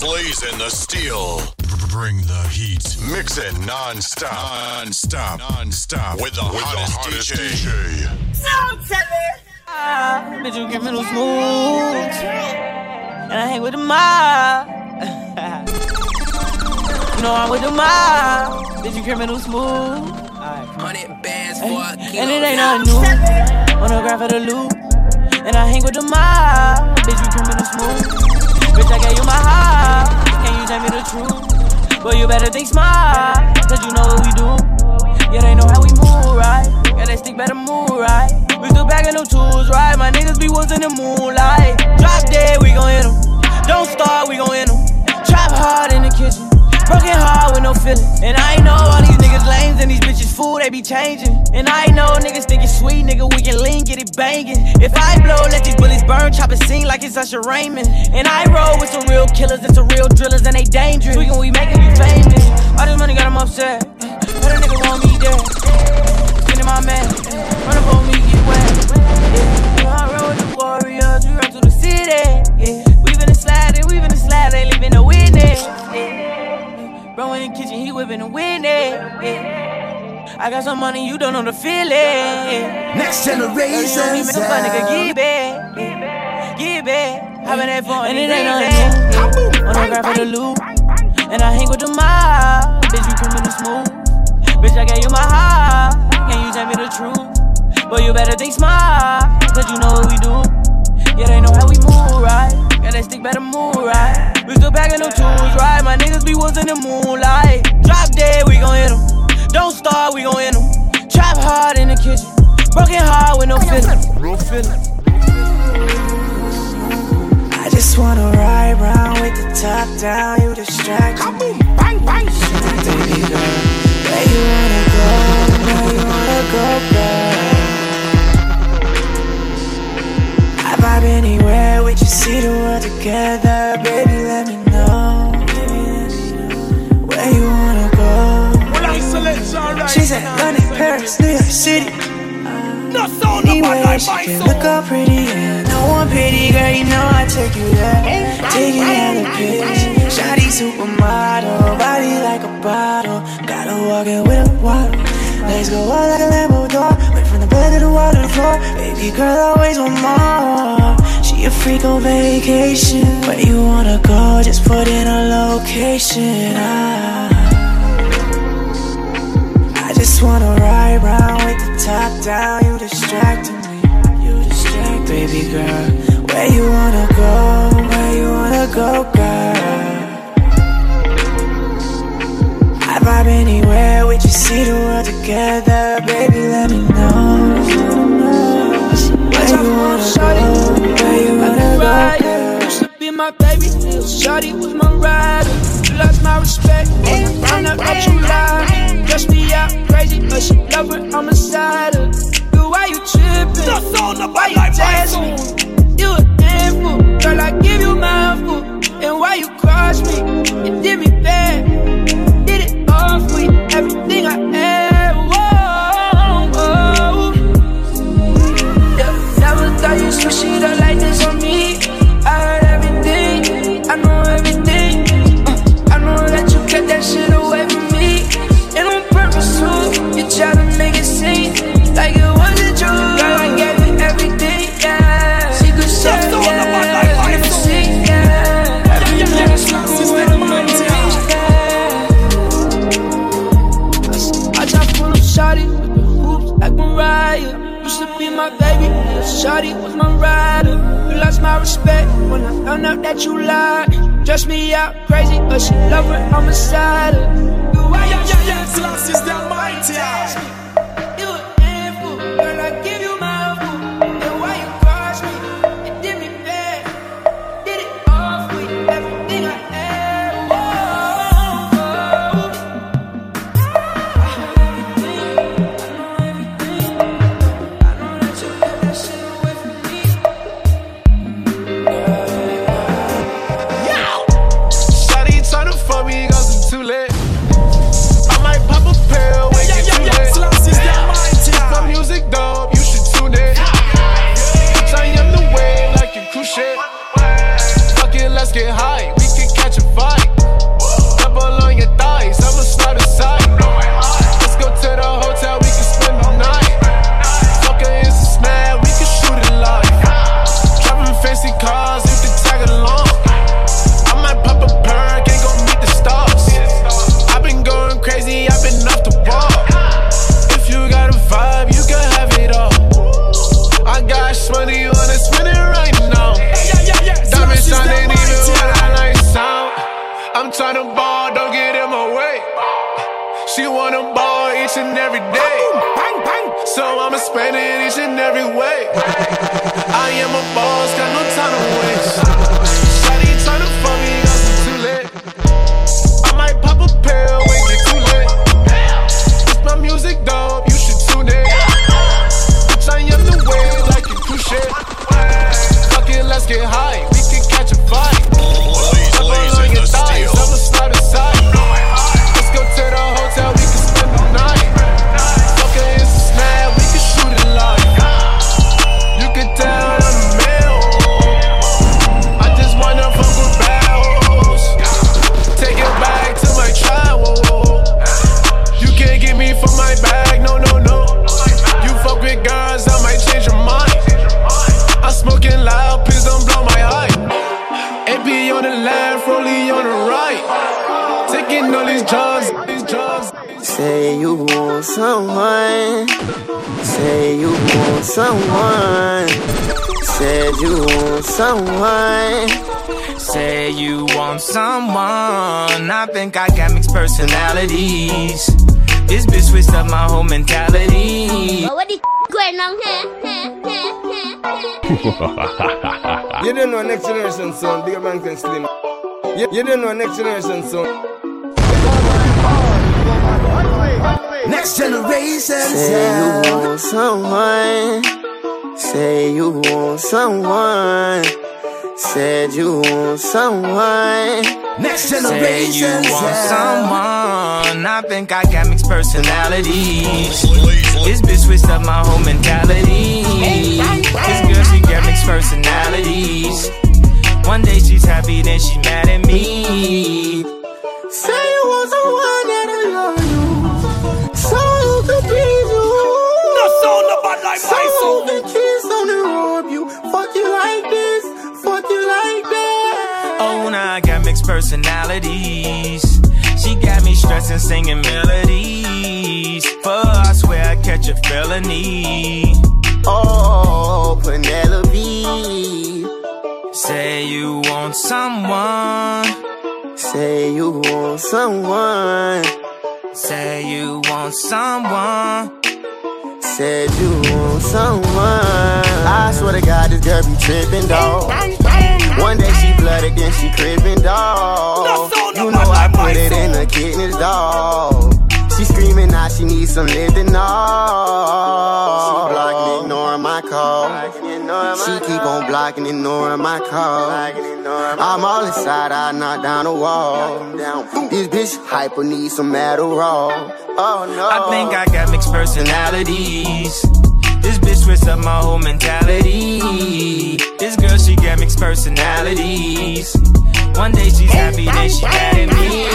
Blazing the steel. Bring the heat. Mix it non-stop. Non-stop. Non-stop. With the with hottest, the hottest DJ. DJ. Ah, bitch, you criminal smooth. And I hang with the mob. you know I'm with the mob. Bitch, you criminal smooth. Hundred bands for a kilo. And it ain't nothing new. On the graph of the loop. And I hang with the mob. Bitch, you criminal smooth. Bitch, I gave you my heart. Can you tell me the truth? But you better think smart, cause you know what we do. Yeah, they know how we move, right? Yeah, they stick better move, right? We still packing them tools, right? My niggas be wolves in the moonlight. Drop dead, we gon' hit them. Don't start, we gon' hit them. Trap hard in the kitchen. Broken heart with no feeling. And I know all these niggas lames and these bitches fool, they be changing. And I know niggas think it's sweet, nigga, we can lean, get it banging. If I blow, let these bullets burn, chop a scene like it's Usher Raymond. And I roll with some real killers and some real drillers, and they dangerous. We can we making you famous. All this money got them upset. But a nigga want me dead. Skinny my man. Run up on me, get wet. Yeah. You know I roll with the warriors, we run to the city. Yeah. We been a slide, we been a slide, ain't leaving no witness. Yeah. Bro in the kitchen, he whipping and winning. Yeah. I got some money, you don't know the feeling. Next generation. You make a fun nigga, give it. Give it. Having that fun, and it ain't nothing new. On the grab for the loop. And I hang with the mob. Bitch, you criminal smooth. Bitch, I gave you my heart. Can you tell me the truth? But you better think smart. Cause you know what we do. Yeah, they know how we move, right? Yeah, they stick better move, right? We still packing them tools, right? My niggas be wolves in the moonlight. Drop dead, we gon' hit them. Don't start, we gon' hit them. Trap hard in the kitchen. Broken heart with no feeling. Real feeling. I just wanna ride round with the top down, you distract me. Bang, bang, Baby girl, where you wanna go? Where you wanna go, girl? Vibe anywhere, we just see the world together. Baby, let me know. Where you wanna go? She said London, Paris, New York City. Anywhere she can look up pretty, yeah. No one pity, girl, you know I take you there. Taking hella pics. Shawty supermodel, body like a bottle. Gotta walk it with a waddle. Legs go out like a Lambo door. To the the floor. Baby girl, always want more. She a freak on vacation. Where you wanna go? Just put in a location. Ah. I just wanna ride round with the top down. You distracting me. You distract, baby girl. Where you wanna go? Where you wanna go, girl? I vibe anywhere. We just see the world together, baby, Shawty was my rider. You lost my respect when I found out that you lied. Dress me out crazy, but she love her, I'm a sider. Girl, why you tripping? Why you dancing? You a handful, girl, I give you my foot. And why you cross me? You did me bad, did it all for you. Everything I had, whoa, whoa. Yeah, never thought you switch shit up respect when I found out that you lied. Dress me out crazy, but she love her, I'm a Slash is the someone. Say you want someone. I think I got mixed personalities. This bitch switched up my whole mentality. What the going on here? You don't know next generation son, bigger man can slim. You, you don't know next generation son. Next generation. Say you want someone. Say you want someone. Said you want someone. Next Say generation. you want someone. I think I got mixed personalities. This bitch switched up my whole mentality. This girl, she got mixed personalities. One day she's happy, then she mad at me. Personalities. She got me stressing, singing melodies. Fuck, I swear I catch a felony. Oh, Penelope. Say you want someone. Say you want someone. Say you want someone. Said you want someone. I swear to God, this girl be tripping, dog. One day she blooded, then she crippin', dog. You know I put it in the kidneys, dog. She screaming now she needs some living, no. She blocking, ignoring my call. She keep on blocking, ignoring my call. I'm all inside, I knock down the wall. This bitch hyper needs some Adderall. Oh no. I think I got mixed personalities. This bitch switched up my whole mentality. This girl, she got mixed personalities. One day she's happy, then she mad at me.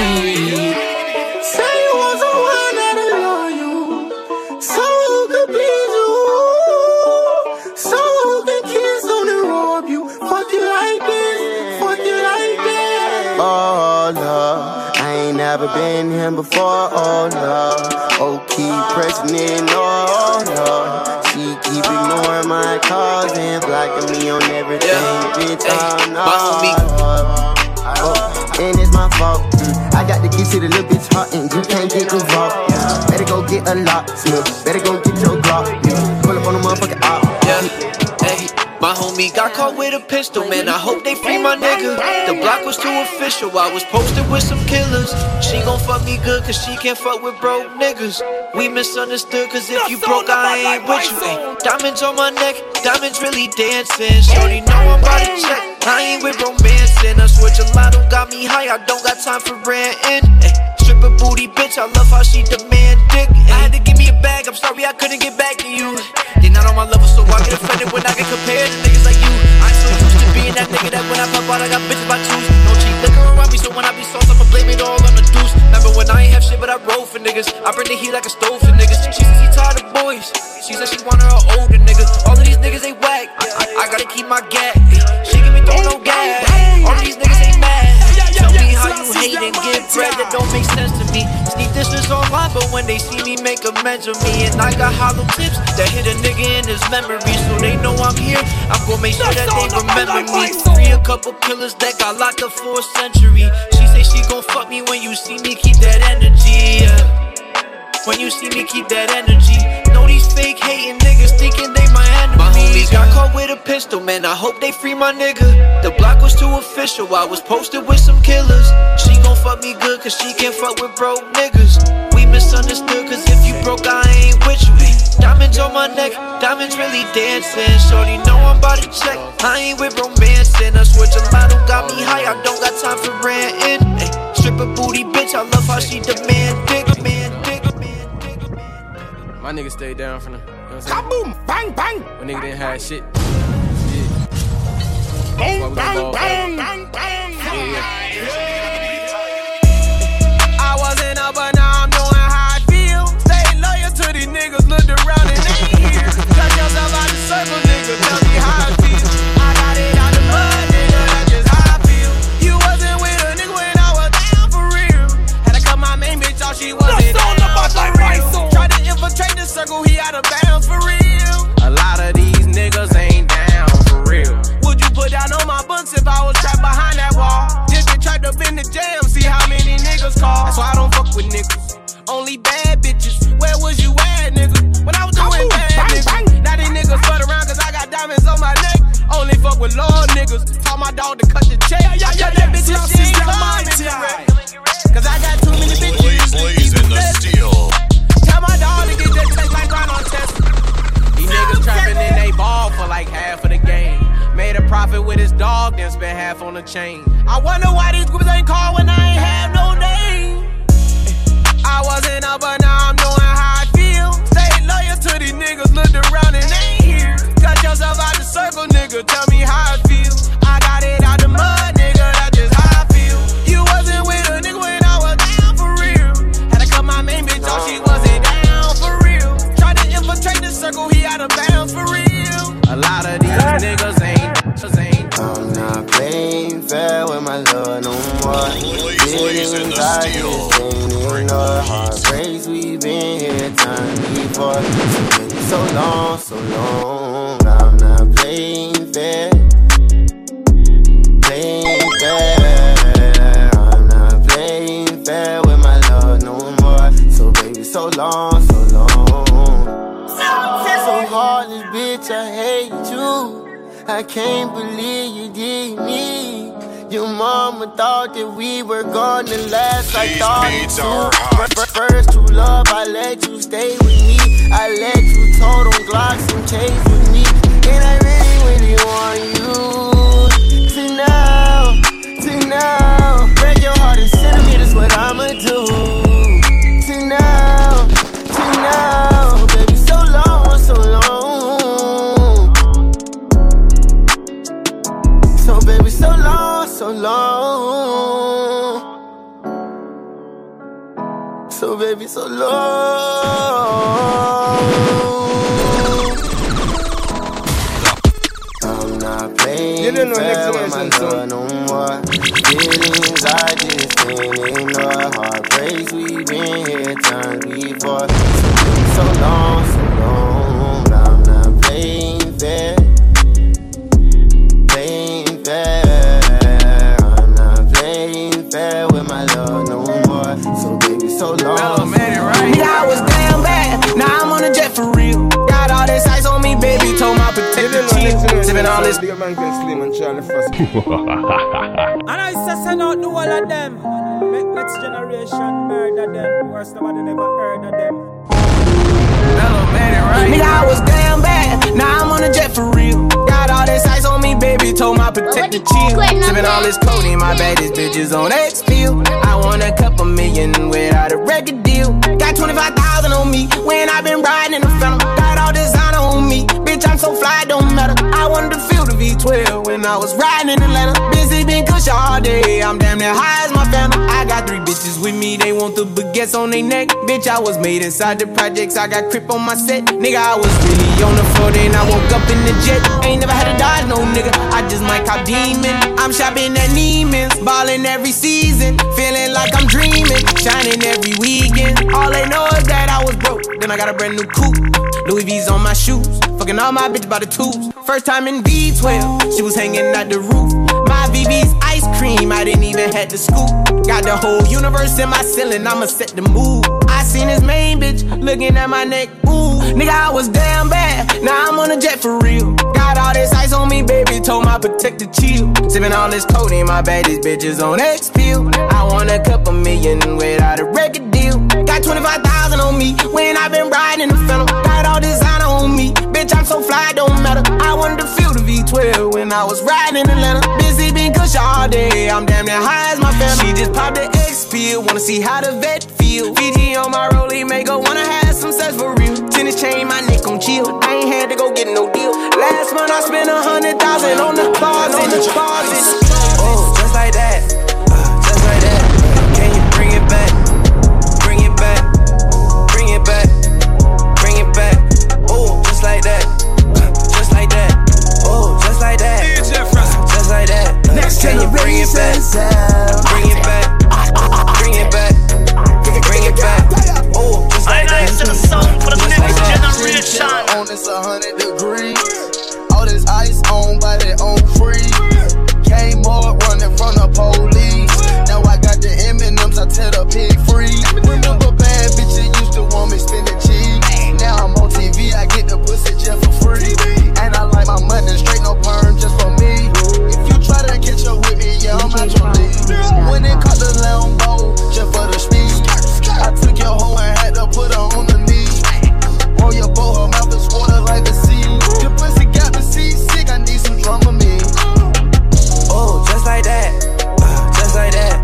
Say you want someone that'll love you, so who could please you, so who can kiss on and rob you, fuck you like this, fuck you like that. Oh Lord, I ain't never been here before. Oh Lord, oh keep pressing in. Oh Lord, she keep ignoring my calls and blocking me on everything. Bitch, oh no. Oh, and it's my fault. Mm. I got the keys to the little bitch heart and you can't get involved. Yeah. Better go get a lock, Smith. Better go get your Glock. Yeah. Pull up on the motherfucking op. My homie got caught with a pistol, man. I hope they free my nigga. The block was too official, I was posted with some killers. She gon' fuck me good, cause she can't fuck with broke niggas. We misunderstood, cause if you broke, I ain't with you. Ay, diamonds on my neck, diamonds really dancing. Shorty know I'm about to check. I ain't with romancing. I switch a lot, don't got me high, I don't got time for ranting. Ay, Booty bitch, I love how she demand dick. I had to give me a bag, I'm sorry I couldn't get back to you. You're not on my level, so I get offended when I get compared to niggas like you. I ain't so used to being that nigga that when I pop out, I got bitches by twos. No cheap liquor around me, so when I be sauce, I'ma blame it all on the deuce. Remember when I ain't have shit, but I roll for niggas. I bring the heat like a stove for niggas. She said she tired of boys. She said she want her older niggas. All of these niggas ain't whack. I, I, I gotta keep my gat. She give me throw no gas. All of these niggas ain't how you hate and give bread that don't make sense to me. Sneak this is online, but when they see me, make amends with me. And I got hollow tips that hit a nigga in his memory, so they know I'm here. I'm gonna make sure that they remember me. Free a couple killers that got locked up for a century. She say she gon' fuck me when you see me, keep that energy, yeah. When you see me, keep that energy. Know these fake hating with a pistol, man. I hope they free my nigga. The block was too official, I was posted with some killers. She gon' fuck me good, cause she can't fuck with broke niggas. We misunderstood, cause if you broke, I ain't with you. Diamonds on my neck, diamonds really dancing. Shorty know I'm about to check. I ain't with romancing. I a lotto, got me high. I don't got time for ranting. Ay, stripper booty bitch, I love how she demand dick, man, dick. My nigga stayed down from the. You know what I'm saying? Kaboom! Bang, bang! When nigga didn't have shit. Bang, bang, bang, bang, bang. I wasn't up, but now I'm knowing how I feel. Stay loyal to these niggas, looked around and they ain't here. Cut yourself out the circle, nigga. Tell me how infiltrate the circle, he out of bounds for real. A lot of these niggas ain't down for real. Would you put down on my books if I was trapped behind that wall? Just get trapped up in the jam, see how many niggas call. That's why I don't fuck with niggas. Only bad bitches. Where was you at, nigga? When I was doing bad niggas. Now these niggas fuck around cause I got diamonds on my neck. Only fuck with lord niggas. Taught my dog to cut the check. Yeah, yeah, that bitch is she ain't coming. Cause I got too many bitches. Blaze, blaze in the steel. Half on the chain. I wonder why these groups ain't called I These thought beats murder them. Worst nobody never heard of them. Nigga, I was damn bad. Now I'm on a jet for real. Got all this ice on me, baby. Told my protector chief. Sipping all this codeine, my bag, baddest bitches on X pill. I want a couple million without a record deal. Got 25,000 on me when i been riding in the phantom. Got all designer on me. Bitch, I'm so fly, don't matter. I wanted to feel the V12 when I was riding in Atlanta. Busy been kush all day. I'm damn near high as my phantom. I got three bitches with me. They want the baguettes on their neck. Bitch, I was made inside the projects. I got crip on my set. Nigga, I was really on the floor. Then I woke up in the jet. Ain't never had to dodge no nigga. I just might cop demon. I'm shopping at Neiman's. Ballin' every season. Feeling like I'm dreaming. Shining every weekend. All they know is that I was broke. Then I got a brand new coupe. Louis V's on my shoes. Fucking all my bitches by the tubes. First time in V12. She was hanging at the roof. My VV's ice cream. I didn't even had to scoop. Got the whole universe in my ceiling, I'ma set the mood. I seen his main bitch looking at my neck, ooh. Nigga, I was damn bad, now I'm on a jet for real. Got all this ice on me, baby, told my protector chill. Sipping all this codeine, my bad, these bitches on X pill. I want a couple million without a record deal. Got 25,000 on me when i been riding the phantom. Got all designer on me, bitch, I'm so fly, don't matter. I wanted to feel the V12 when I was riding Atlanta. Busy being kush all day, I'm damn near high as my family. She just popped the X pill, wanna see how the vet feel. Fiji on my rollie, make her wanna have some sex for real. Tennis chain, my neck on chill. I ain't had to go get no deal. Last month I spent a hundred thousand on the closet, on the closet. Bring it back? Bring it back, bring it back, bring it back. Oh, just like that. Just like that. On this 100 degrees. All this ice on, body on free. Came up running from the police. Now I got the M&M's, I tell the pig free. Remember bad bitches used to want me spend the cheese. Now I'm on TV, I get the pussy just for free. And I like my money straight, no perm just for me. If you try to catch up with me, yeah, I'm out your league. When it caught the Lambo, just for the speed. I took your hoe and had to put her on the knee. On your boat, her mouth is water like the sea. Your pussy got me seasick, I need some Dramamine. Oh, just like that, uh, just like that.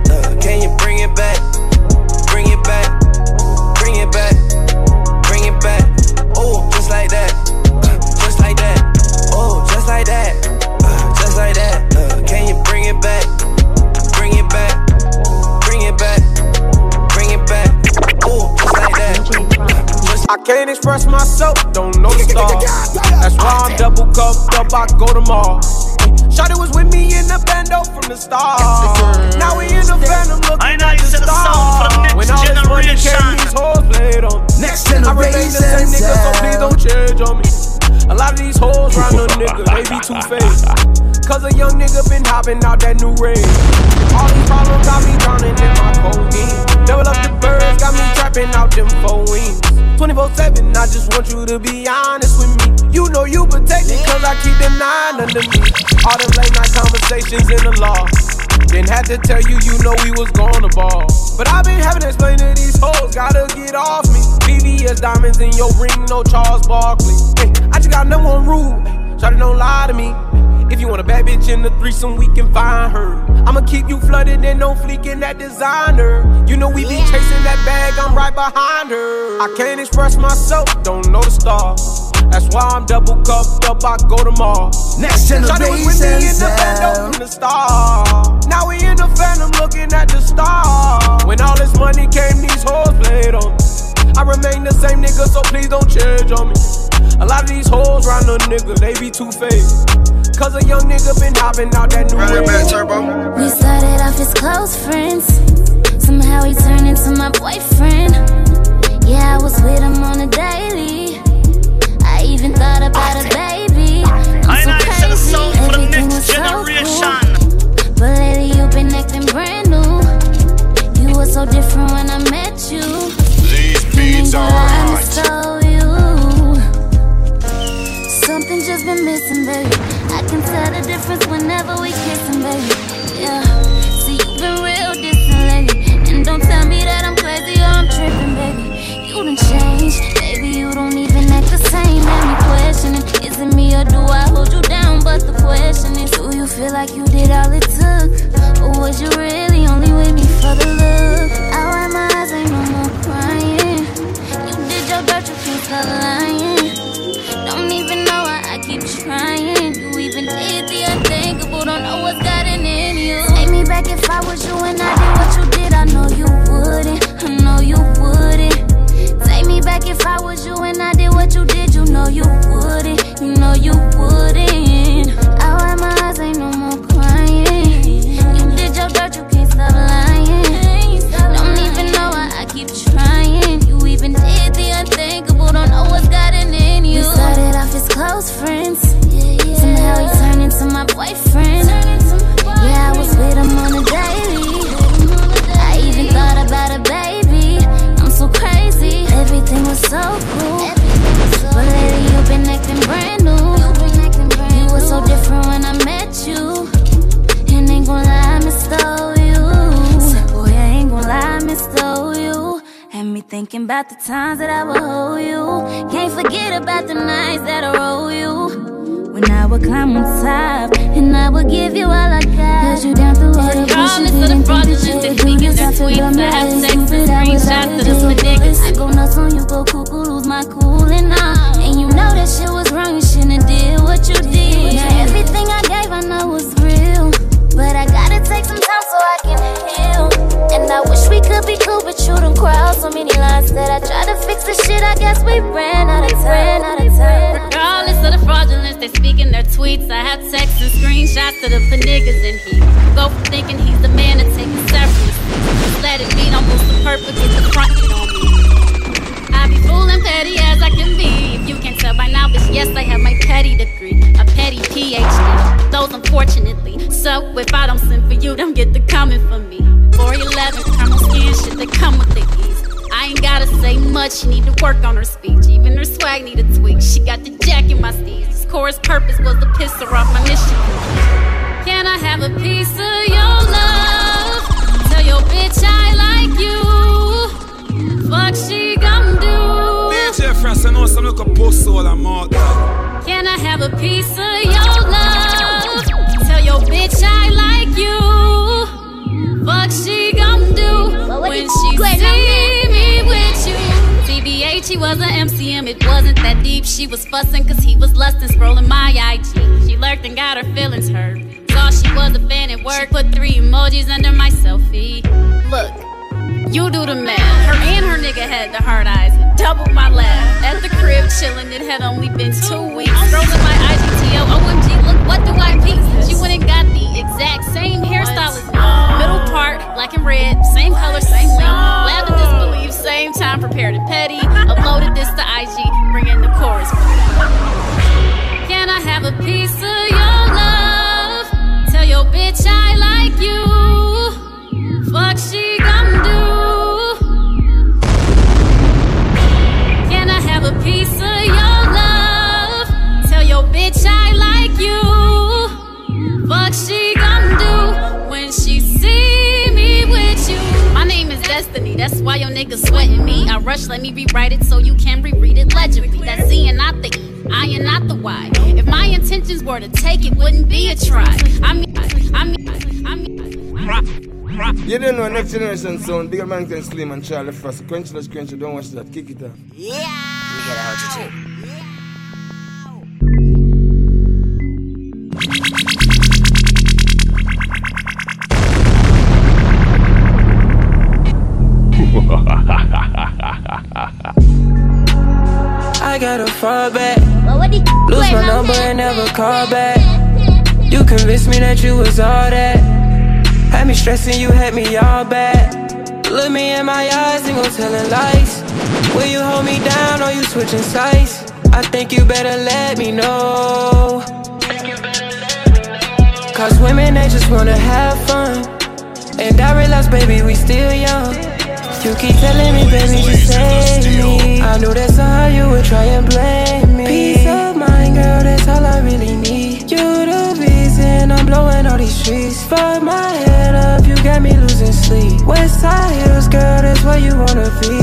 Can't express myself, don't know the stars. That's why I'm double cupped up, I go to Mars. Shawty was with me in the bando from the start. Now we in the phantom looking at the stars. When all this money came, these hoes played on me. Next I remain the same nigga, so please don't change on me. A lot of these hoes round the nigga, they be two faced. Cause a young nigga been hopping out that new rage. All these problems got me drowning in my codeine. Double up the birds, got me trapping out them four wings. 24 7, I just want you to be honest with me. You know you protected, cause I keep them nine under me. All them late night conversations in the law. Didn't have to tell you, you know we was to ball. But I've been having to explain to these hoes, gotta get off me. VVS diamonds in your ring, no Charles Barkley. Hey, I just got number one rule. Shawty don't lie to me. If you want a bad bitch in the threesome, we can find her. I'ma keep you flooded and no fleek in that designer. You know we be chasing that bag, I'm right behind her. I can't express myself, don't know the stars. That's why I'm double cupped up, I go to Mars. Next Shawty was with me in the bando from the start. Now we in the phantom looking at the stars. When all this money came, these hoes played on. Me. I remain the same nigga, so please don't change on me. A lot of these hoes round the nigga, they be two faced. Cause a young nigga been hopping out that new way. We started off as close friends. Somehow he turned into my boyfriend. Yeah, I was with him on a daily. I even thought about a baby. I'm so crazy. Everything was so cool. But lately you've been acting brand new. You were so different when I met you. These beats are I hot. stole you. Something just been missing, baby. I can tell the difference whenever we kissing, baby. Yeah. See, you've been real distant lately. And don't tell me that I'm crazy or I'm tripping, baby. You done changed, baby. You don't even act the same. Have me questioning, is it me or do I hold you down? But fussing cause he was lusting, scrolling my IG. She lurked and got her feelings hurt. Saw she was a fan at work, put three emojis under my selfie. Look, you do the math. Her and her nigga had the hard eyes, double my laugh. At the crib chillin', it had only been two weeks. Scrolling my IGTO, OMG, look, what do I peep? She went and got the exact same hairstyle as me. Middle part, black and red, same color, same length. Laughed at disbelief, same time, prepared it petty. Have a piece of your love? Tell your bitch I like you. Fuck she gon' do? Can I have a piece of your love? Tell your bitch I like you. Fuck she gon' do when she see me with you? My name is Destiny, that's why your niggas sweating me. I rush, let me rewrite it so you can reread it legibly. That's Z and not the E, I and not the Y. If my intentions were to take it, wouldn't be a try. I mean, I mean, I mean. You don't know next generation sound. Bigger man can slim and Charlie Frost. Quenchless, quench, you don't watch that. Kick it off. Yeah. We gotta hold you too. I gotta fall back. Lose my number and never call back. You convinced me that you was all that. Had me stressing, you had me all bad. Look me in my eyes and go telling lies. Will you hold me down or you switching sides? I think you better let me know. Cause women, they just wanna have fun. And I realize, baby, we still young. You keep telling me, baby, just save me. I knew that's how you would try and blame me. Really need. You the reason I'm blowing all these streets. Fuck my head up, you got me losing sleep. West side hills, girl, that's where you wanna be.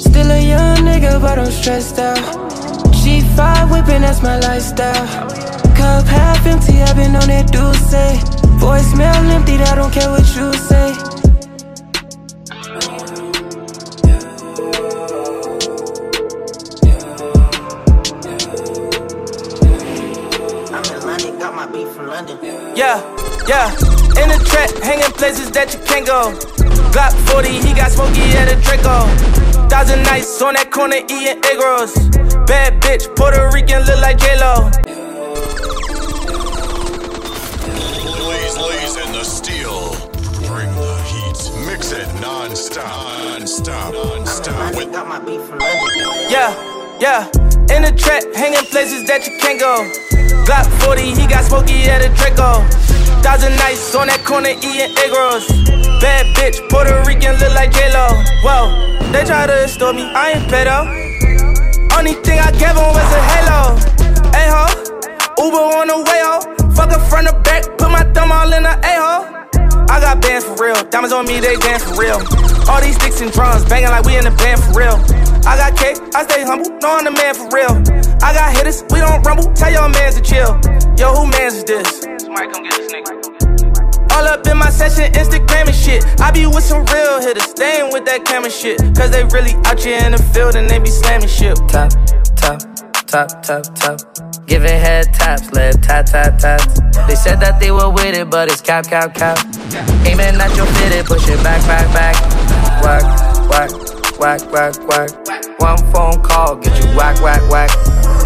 Still a young nigga, but I'm stressed out. G5 whipping, that's my lifestyle. Cup half empty, I've been on that do say. Voicemail empty, I don't care what you say. London. Yeah, yeah. In the trap, hanging places that you can't go. Glock 40, he got smoky at a Draco. Thousand nights on that corner eating egg rolls. Bad bitch, Puerto Rican, look like J-Lo. Blaze, blaze in the steel. Bring the heat. Mix it non-stop. Non-stop. Non-stop. With got my beef from London. Yeah, yeah. In the trap, hanging places that you can't go. Glock 40, he got smoky at a Draco. Thousand nights on that corner eating egg rolls. Bad bitch, Puerto Rican, look like J-Lo. Whoa, they try to extort me, I ain't pedo. Only thing I gave him was a halo. Hey ho, Uber on the way ho. Fuck her front to back, put my thumb all in the a hole. I got bands for real, diamonds on me, they dance for real. All these sticks and drums banging like we in the band for real. I got cake, I stay humble, no I'm the man for real. I got hitters, we don't rumble, tell your mans to chill. Yo, who mans is this? Somebody come get this nigga. All up in my session, Instagram and shit. I be with some real hitters, staying with that camera shit. Cause they really out here in the field and they be slamming shit. Top, top, top, top, top. Giving head taps, lip tap, tap, taps. They said that they were with it, but it's cap, cap, cap. Aiming at your fitted, push it back, back, back. Whack, whack, whack, whack, whack. One phone call, get you whack, whack, whack.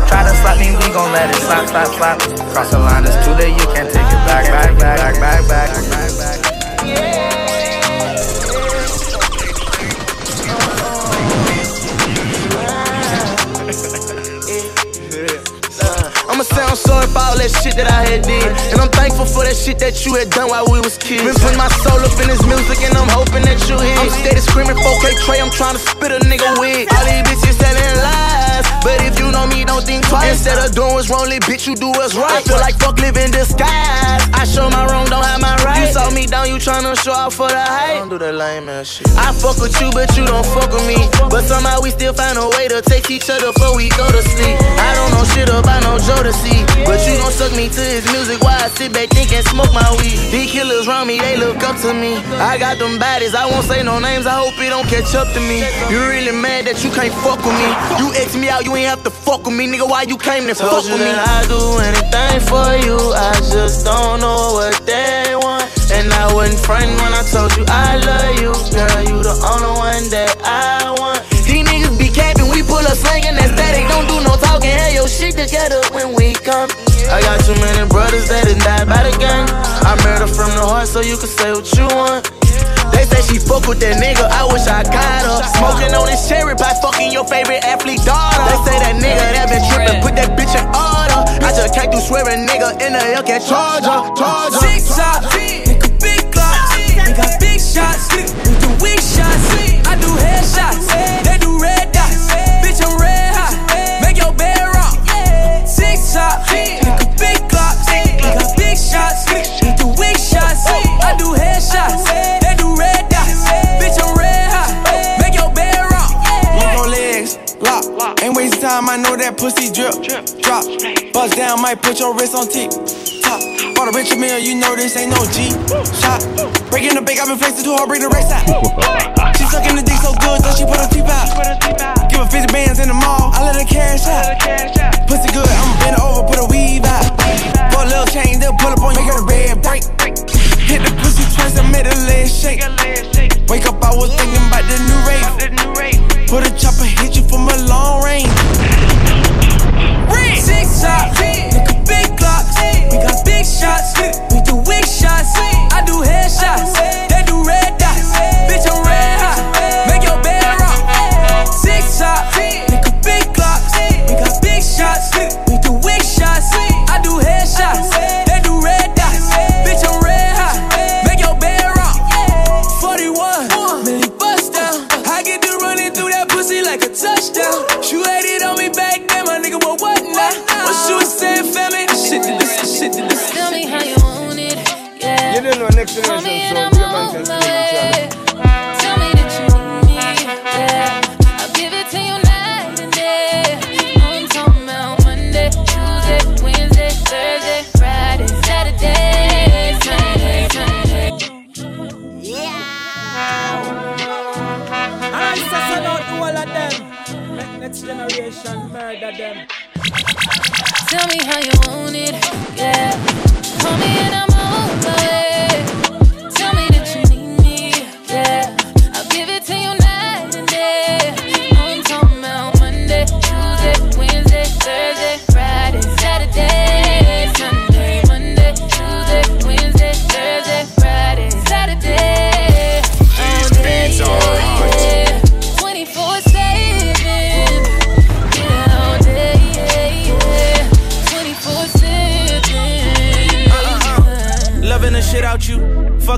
Try to slap me, we gon' let it slap, slap, slap. Cross the line, it's too late, you can't take it back, back, back, back, back, back, back. I'm sorry for all that shit that I had did. And I'm thankful for that shit that you had done while we was kids. Been putting my soul up in this music and I'm hoping that you hear. I'm steady screaming 4K Trey, I'm trying to spit a nigga wig. All these bitches telling lies. But if you know me, don't think twice. Instead of doing what's wrong, little bitch, you do what's right. I feel like fuck living disguise. I show my wrong, don't have my right. You saw me down, you tryna show off for the hype. Don't do that lame ass shit. I fuck with you, but you don't fuck with me. But somehow we still find a way to take each other before we go to sleep. I don't know shit about no Jodeci. But you gon' suck me to his music while I sit back think and smoke my weed. These killers round me, they look up to me. I got them baddies, I won't say no names, I hope it don't catch up to me. You really mad that you can't fuck with me. You X me out, you ain't have to fuck with me, nigga. Why you came to fuck with me? I do anything for you, I just don't know what they want. And I wasn't frightened when I told you I love you, girl. You the only one that I want. These niggas be capping, we pull up slanging that static. Don't do no talking, have your shit together when we come. I got too many brothers that done died by the gang. I murder from the heart, so you can say what you want. Say she fuck with that nigga, I wish I got her. Smoking on this cherry pie, fucking your favorite athlete daughter. They say that nigga that been tripping, put that bitch in order. I just came through swearing nigga in the Hellcat Charger, Charger. Six shot, nigga big clocks, we got big shots, we do weak shots. I do headshots, they do red dots. Bitch, I'm red hot, make your bed rock. Six shot, nigga big clocks, we got big shots, we do weak shots. I do headshots, Ain't wasting time, I know that pussy drip, drop. Bust down, might put your wrist on tick. Top. Bought a rich meal, you know this ain't no G. Shot. Breaking the bank, I've been flexing too hard, bring the race out. she sucking the dick so good, so she put her teeth out. Give her 50 bands in the mall, I let her cash out. Pussy good, I'ma bend over, put a weave out. For a little change, they'll pull up on you, make her the red break. Hit the pussy twice, I made her leg shake. Wake up, I was thinking about the new rate. Put a chopper, hit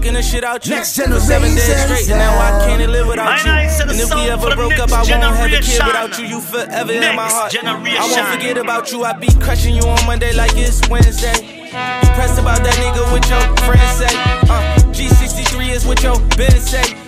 you, fucking the shit out you. Next For seven days straight, and now I can't live without you. and And if we ever broke up, I next won't have a kid without you. You forever in my Next heart. I won't forget about you. I be crushing you on Monday like it's Wednesday. You pressed about that nigga with your friends say. Uh, G63 is what your Ben say.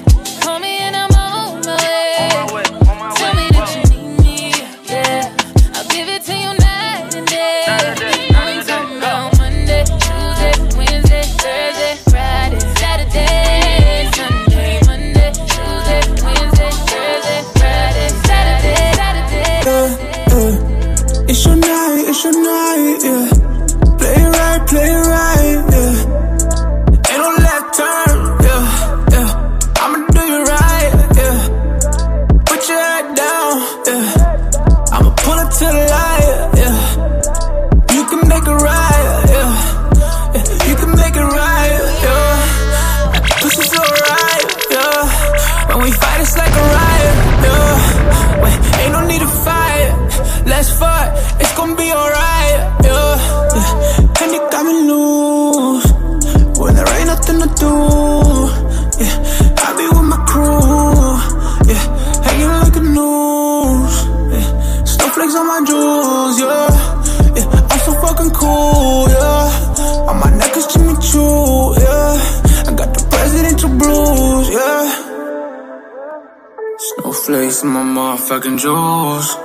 Motherfucking jewels.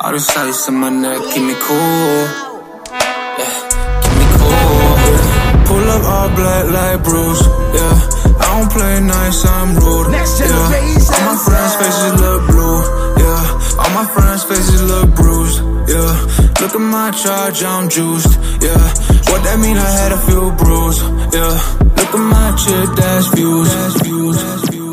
All the sights in my neck keep me cool. Yeah, keep me cool. Pull up all black like Bruce. Yeah, I don't play nice, I'm rude. yeah. All my friends' faces look blue. Yeah, all my friends' faces look bruised. Yeah, look at my charge, I'm juiced. Yeah, what that mean? I had a few bruises. Yeah, look at my chip, that's views. That's views. That's views.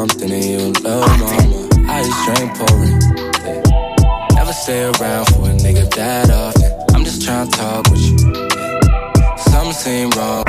Something in you, love mama. I just drink pouring. Yeah. Never stay around for a nigga that often. I'm just trying to talk with you. Yeah. Something seem wrong.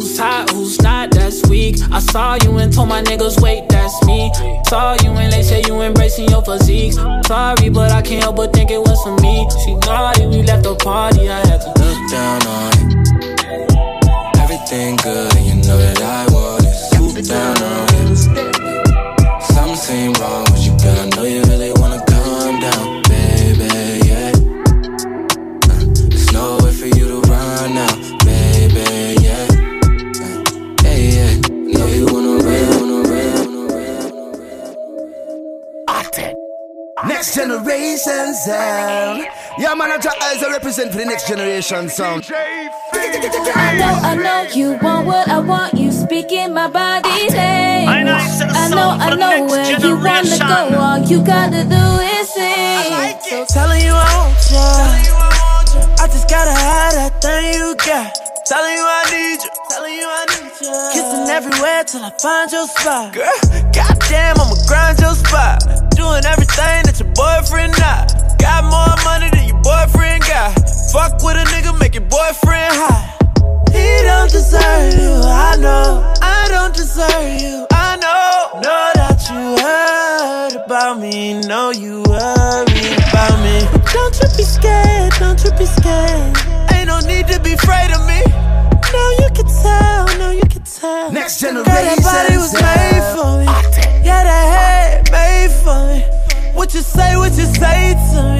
Who's hot, who's not, that's weak. I saw you and told my niggas, wait, that's me. Saw you and they say you embracing your physique. Sorry, but I can't help but think it was for me. She naughty, we left the party, I had to look down on it. Everything good, and you know that I it. Swoop down on it. Generation sound. Yeah, man, I as represent for the next generation sound. I know, I know you want what I want. You speak in my body language. I know, I know where you wanna go. All you gotta do is sing. So telling you I want ya. I just gotta have that thing you got. Telling you I need you. Telling you I need you. Kissing everywhere till I find your spot. Girl, goddamn, I'ma grind your spot. Doing everything that your boyfriend not. Got more money than your boyfriend got. Fuck with a nigga, make your boyfriend high. He don't deserve you, I know. I don't deserve you, I know. Know that you heard about me, know you worried about me. Don't you be scared, don't you be scared. No need to be afraid of me. No, you can tell, no, you can tell. Next generation. Girl, that body was made for me. Yeah, that head made for me. What you say, what you say to me.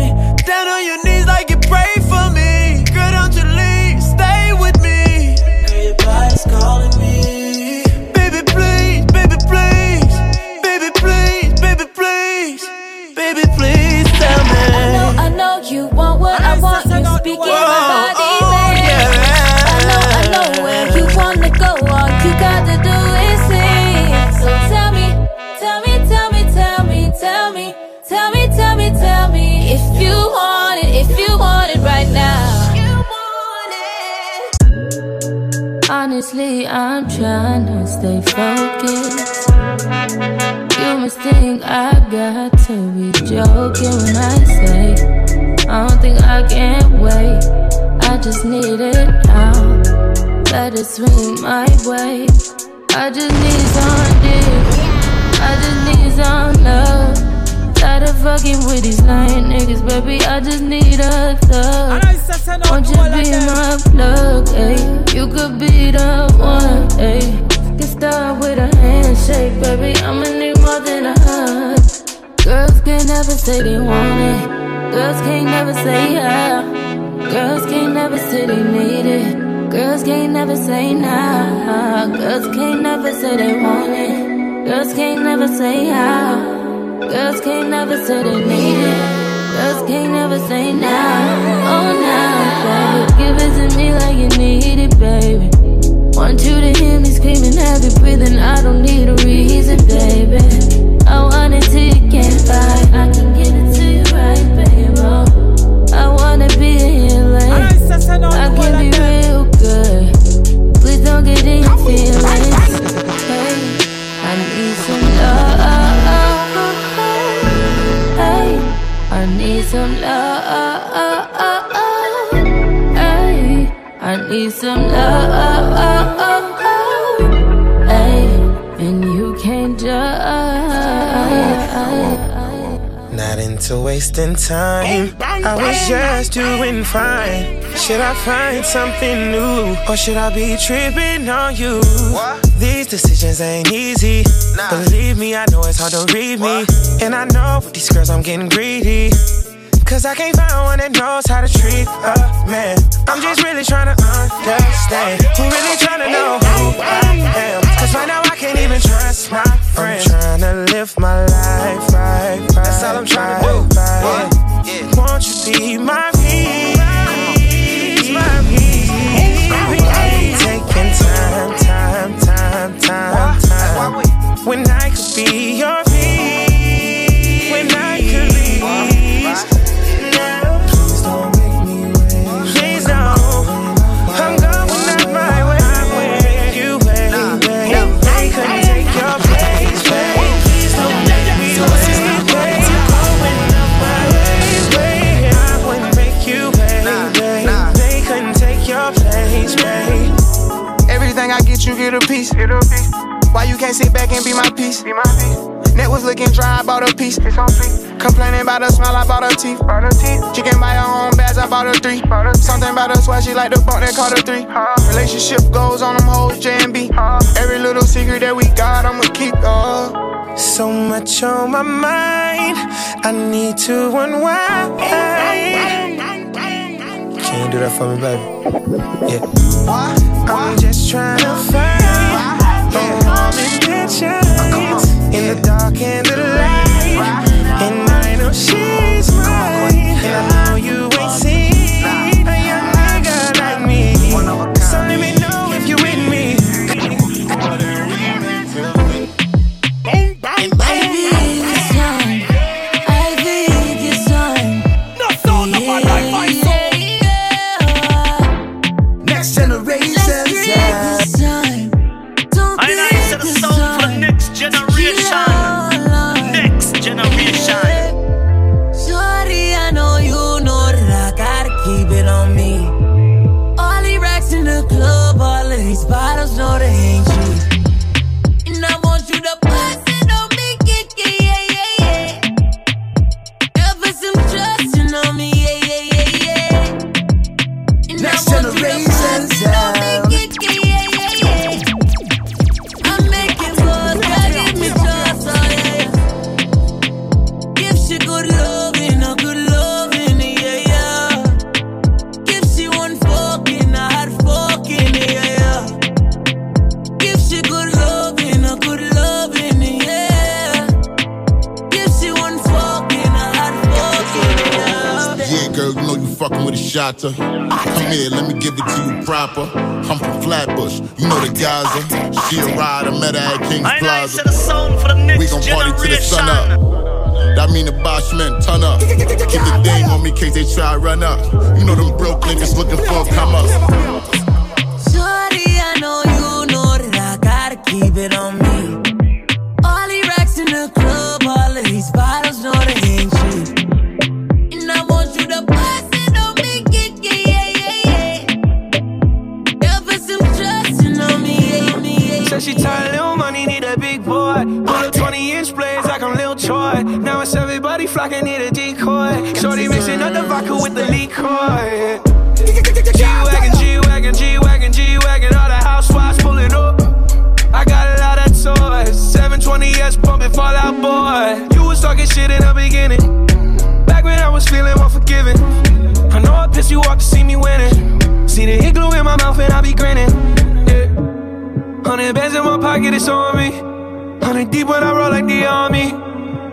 Honestly, I'm trying to stay focused. You must think I got to be joking when I say I don't think I can wait. I just need it now. Let it swing my way. I just need some dick. I just need some love. Tired of fucking with these lying niggas, baby. I just need a thug. Won't you be my plug, ayy? You could be the one, ayy. Get started with a handshake, baby. I'ma need more than a hug. Girls can't never say they want it. Girls can't never say yeah. Girls can't never say they need it. Girls can't never say nah. Girls can't never say they want it. Girls can't never say how. Girls can't never say they need it. Girls can't never say nah. Oh nah, baby. Give it to me like you need it, baby. Want you to hear me screaming, heavy breathing. I don't need a reason, baby. Oh, I want it till you can't fight. I can get it to you right, baby. Oh, I wanna be a healing. I can be real good. Please don't get in your feelings. Some love. Hey, I need some love. Hey, and you can't judge. Not into wasting time. I was just doing fine. Should I find something new? Or should I be tripping on you? These decisions ain't easy. Believe me, I know it's hard to read me. And I know with these girls I'm getting greedy. Cause I can't find one that knows how to treat a man. I'm just really trying to understand. Who really trying to know who I am? Cause right now I can't even trust my friends. I'm trying to live my life right, right. That's all I'm trying to do. Right, yeah. Won't you be my peace? My peace. Taking time, time, time, time, time. When I could be your piece. Get a piece. Why you can't sit back and be my piece? Be my piece. Net was looking dry, I bought a piece. It's on fleek. Complaining about her smile, I bought her teeth. Bought her teeth. She can buy her own bags, I bought her three. Bought her Something about her swag, she like the bump that caught her three. Relationship goes on them hoes, J and B. Every little secret that we got, I'ma keep. Uh. So much on my mind, I need to unwind. Can you do that for me, baby? Yeah. I'm just trying to find shines in the dark and the light. And I know she's try to run up. Now it's everybody flocking, need a decoy. Shorty mixing up the vodka with the liquor. G-Wagon, G-Wagon, G-Wagon, G-Wagon, all the housewives pulling up. I got a lot of toys. 720S pumping Fall Out Boy. You was talking shit in the beginning. Back when I was feeling unforgiving. I know I pissed you off to see me winning. See the igloo in my mouth and I be grinning. Yeah. Hundred bands in my pocket, it's on me. Hundred deep when I roll like the army.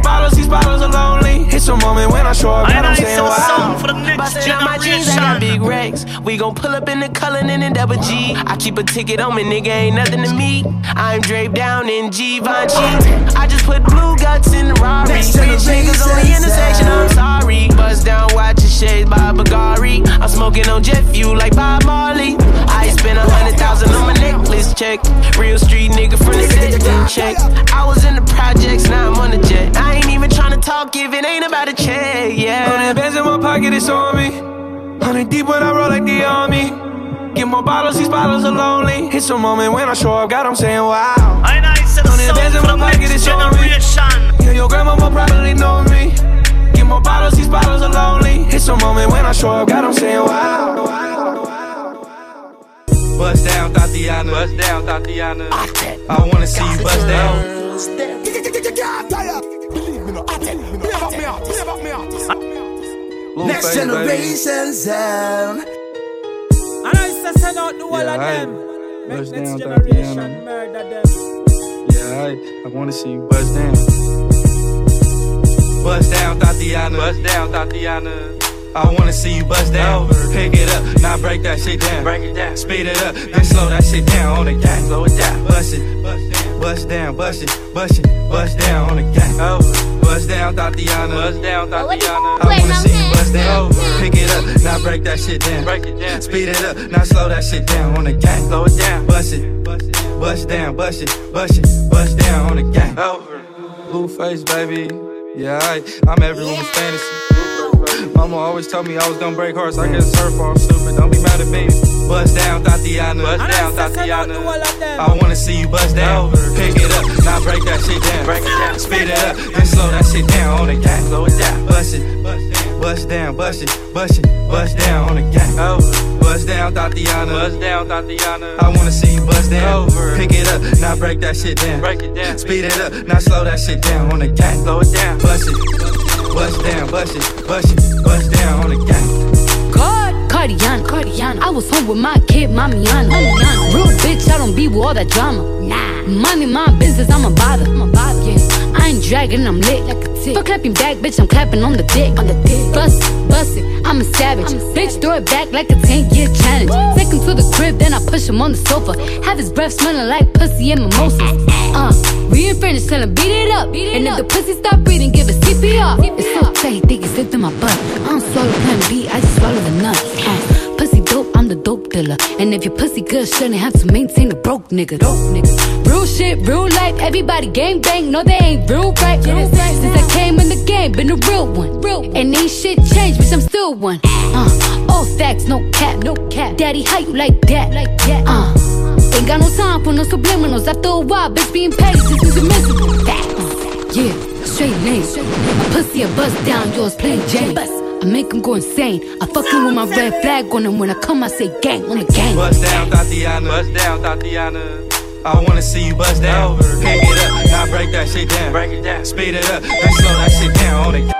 Get more bottles, these bottles are lonely. It's a moment when I show up, God, I'm saying wow. Bustin' out my jeans, I got big racks. We gon' pull up in the Cullinan and double G. I keep a ticket on me, nigga, ain't nothing to me. I'm draped down in Givenchy. I just put blue guts in the Rari. Next Bitch niggas on the generation intersection, I'm sorry. Bust down, watch your shades by Bulgari. I'm smoking on jet fuel like Bob Marley. I spent a hundred thousand on my necklace check. Real street nigga from the setting check. I was in the projects, now I'm on the jet. I ain't even tryna talk if it ain't about a check, yeah. Hundred bands in my pocket, it's on me. Hundred deep when I roll like the army. Get more bottles, these bottles are lonely. It's a moment when I show up, God, I'm saying wow. Hundred bands in my pocket, it's on me. Yeah, your grandma will probably know me. Get more bottles, these bottles are lonely. It's a moment when I show up, God, I'm saying wow. Bust down, Thotiana. Bust down, Thotiana. I wanna see you bust down. Next generation sound. And I used to send out the whole Yeah, of them. Make Bust next down, generation Thotiana. murder them. Yeah, I, I wanna see you bust down. Bust down, Thotiana. Bust down, Thotiana. I wanna see you bust down. Pick it up, now break that shit down. Break it down. Speed it up, then slow that shit down on the gang. Slow it down. Bust it, bust down, bust it, bust it, bust down on the gang. Bust down, Thotiana. Bust down, Thotiana. I wanna see you bust down. Pick it up, now break that shit down. Break it down. Speed it up, now slow that shit down on the gang. Slow it down. Bust it, bust down, bust it, bust it, bust down on the gang. Blueface, baby. Yeah, I, I'm every woman's fantasy. Mama always told me I was gonna break hearts. I guess her fault, stupid. Don't be mad at me. Bust down, Thotiana. Bust down, Thotiana. I wanna see you bust down. Pick it up, now break that shit down. Break it down. Speed it up, then slow that shit down on the gang. Slow it down. Bust it, bust down, bust it, bust it, bust down on the gang. Bust down, Thotiana. Bust down, Thotiana. I wanna see you bust down. Over. Pick it up, now break that shit down. Break it down. Speed it up, now slow that shit down on the gang. Slow it down. Bust it, bust down, bust it, bust it, bust down on the gang. Cardiana, Cardiana. I was home with my kid, Mamiana. Mamiana. Real bitch, I don't be with all that drama. Nah. Money, my business, I'm a bother. I'm a bother. Yeah. I ain't dragging, I'm lit like a tick. For clapping back, bitch, I'm clapping on the dick. On the dick. Bust it, bust it, I'm a savage. I'm a bitch, throw it back like a 10 year challenge. Take him to the crib, then I push him on the sofa. Have his breath smelling like pussy and mimosas. Uh, we in French, tell him beat it up. and if the pussy stop breathing, give it CPR. It's so tight, think it's slipped in my butt. I don't swallow plan B, I just swallow the nuts. Dealer. And if your pussy good, shouldn't have to maintain a broke nigga. Dope nigga. Real shit, real life, everybody gang bang. No, they ain't real right. Since I came in the game, been a real one. Real And ain't shit changed, bitch, I'm still one. Uh, all facts, no cap, no cap. Daddy, how you like that? Like that. Uh, ain't got no time for no subliminals. After a while, bitch, being petty just is admissible. Facts. Yeah, straight lane. My pussy a bust down, yours plain Jane. I make him go insane. I fucking with my red flag on him. When I come, I say gang on the gang. Bust down, Thotiana. Bust down, Thotiana. I wanna see you bust down. Pick it up, now break that shit down. Break it down. Speed it up, then slow that shit down on it.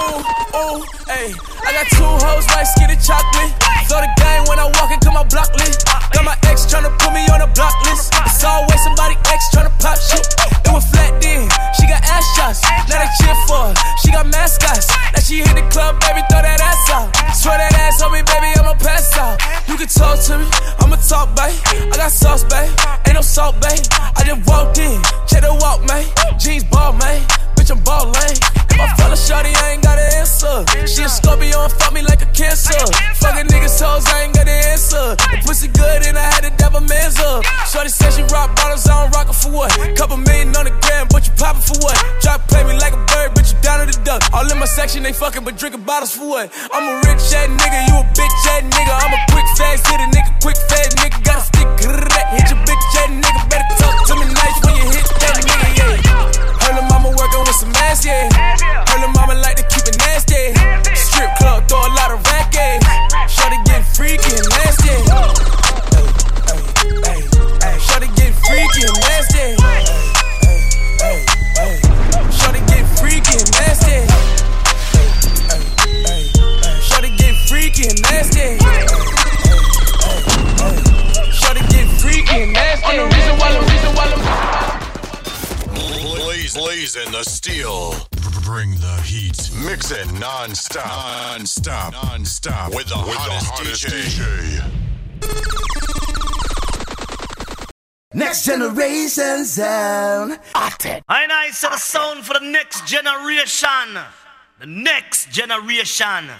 Oh, oh. Ayy, I got two hoes, white skinny chocolate. Throw the game when I walk into my block list. Got my ex tryna put me on a block list. It's always somebody ex tryna pop shit. It was flat then, she got ass shots. Now they cheer for her. She got mascots. Now she hit the club, baby, throw that ass out. Swear that ass on me, baby, I'ma pass out. You can talk to me, I'ma talk, babe. I got sauce, babe. Ain't no salt, babe. I just walked in, check the walk, man. Jeans ball, man. Bitch, I'm ballin'. If I fell a shorty, I ain't got an answer. She a Scorpio and fuck me like a cancer. Fucking niggas hoes, I ain't got an answer. The pussy good and I had to dab a man's up. Shorty said she rock bottles, I don't rock it for what? Couple million on the gram, but you poppin' for what? Drop play me like a bird, bitch, you down to the duck. All in my section, they fucking, but drinking bottles for what? I'm a rich ass nigga, you a bitch ass nigga. I'm a quick fast hit a nigga, quick fast nigga. Got a stick, hit your bitch ass nigga. Better talk to me nice ass, yeah. Her little mama like to keep it nasty. Strip club, throw a lot of racket. Shorty get freaky and nasty. Shorty get freaky and nasty. Shorty get freaky and nasty. Shorty get freaky and nasty. The Blaze, blazing the steel. Bring the heat. Mix it non-stop. Non-stop. Non-stop. With the, With hottest, the hottest DJ. Next generation sound. I and I set a sound for the next generation. The next generation.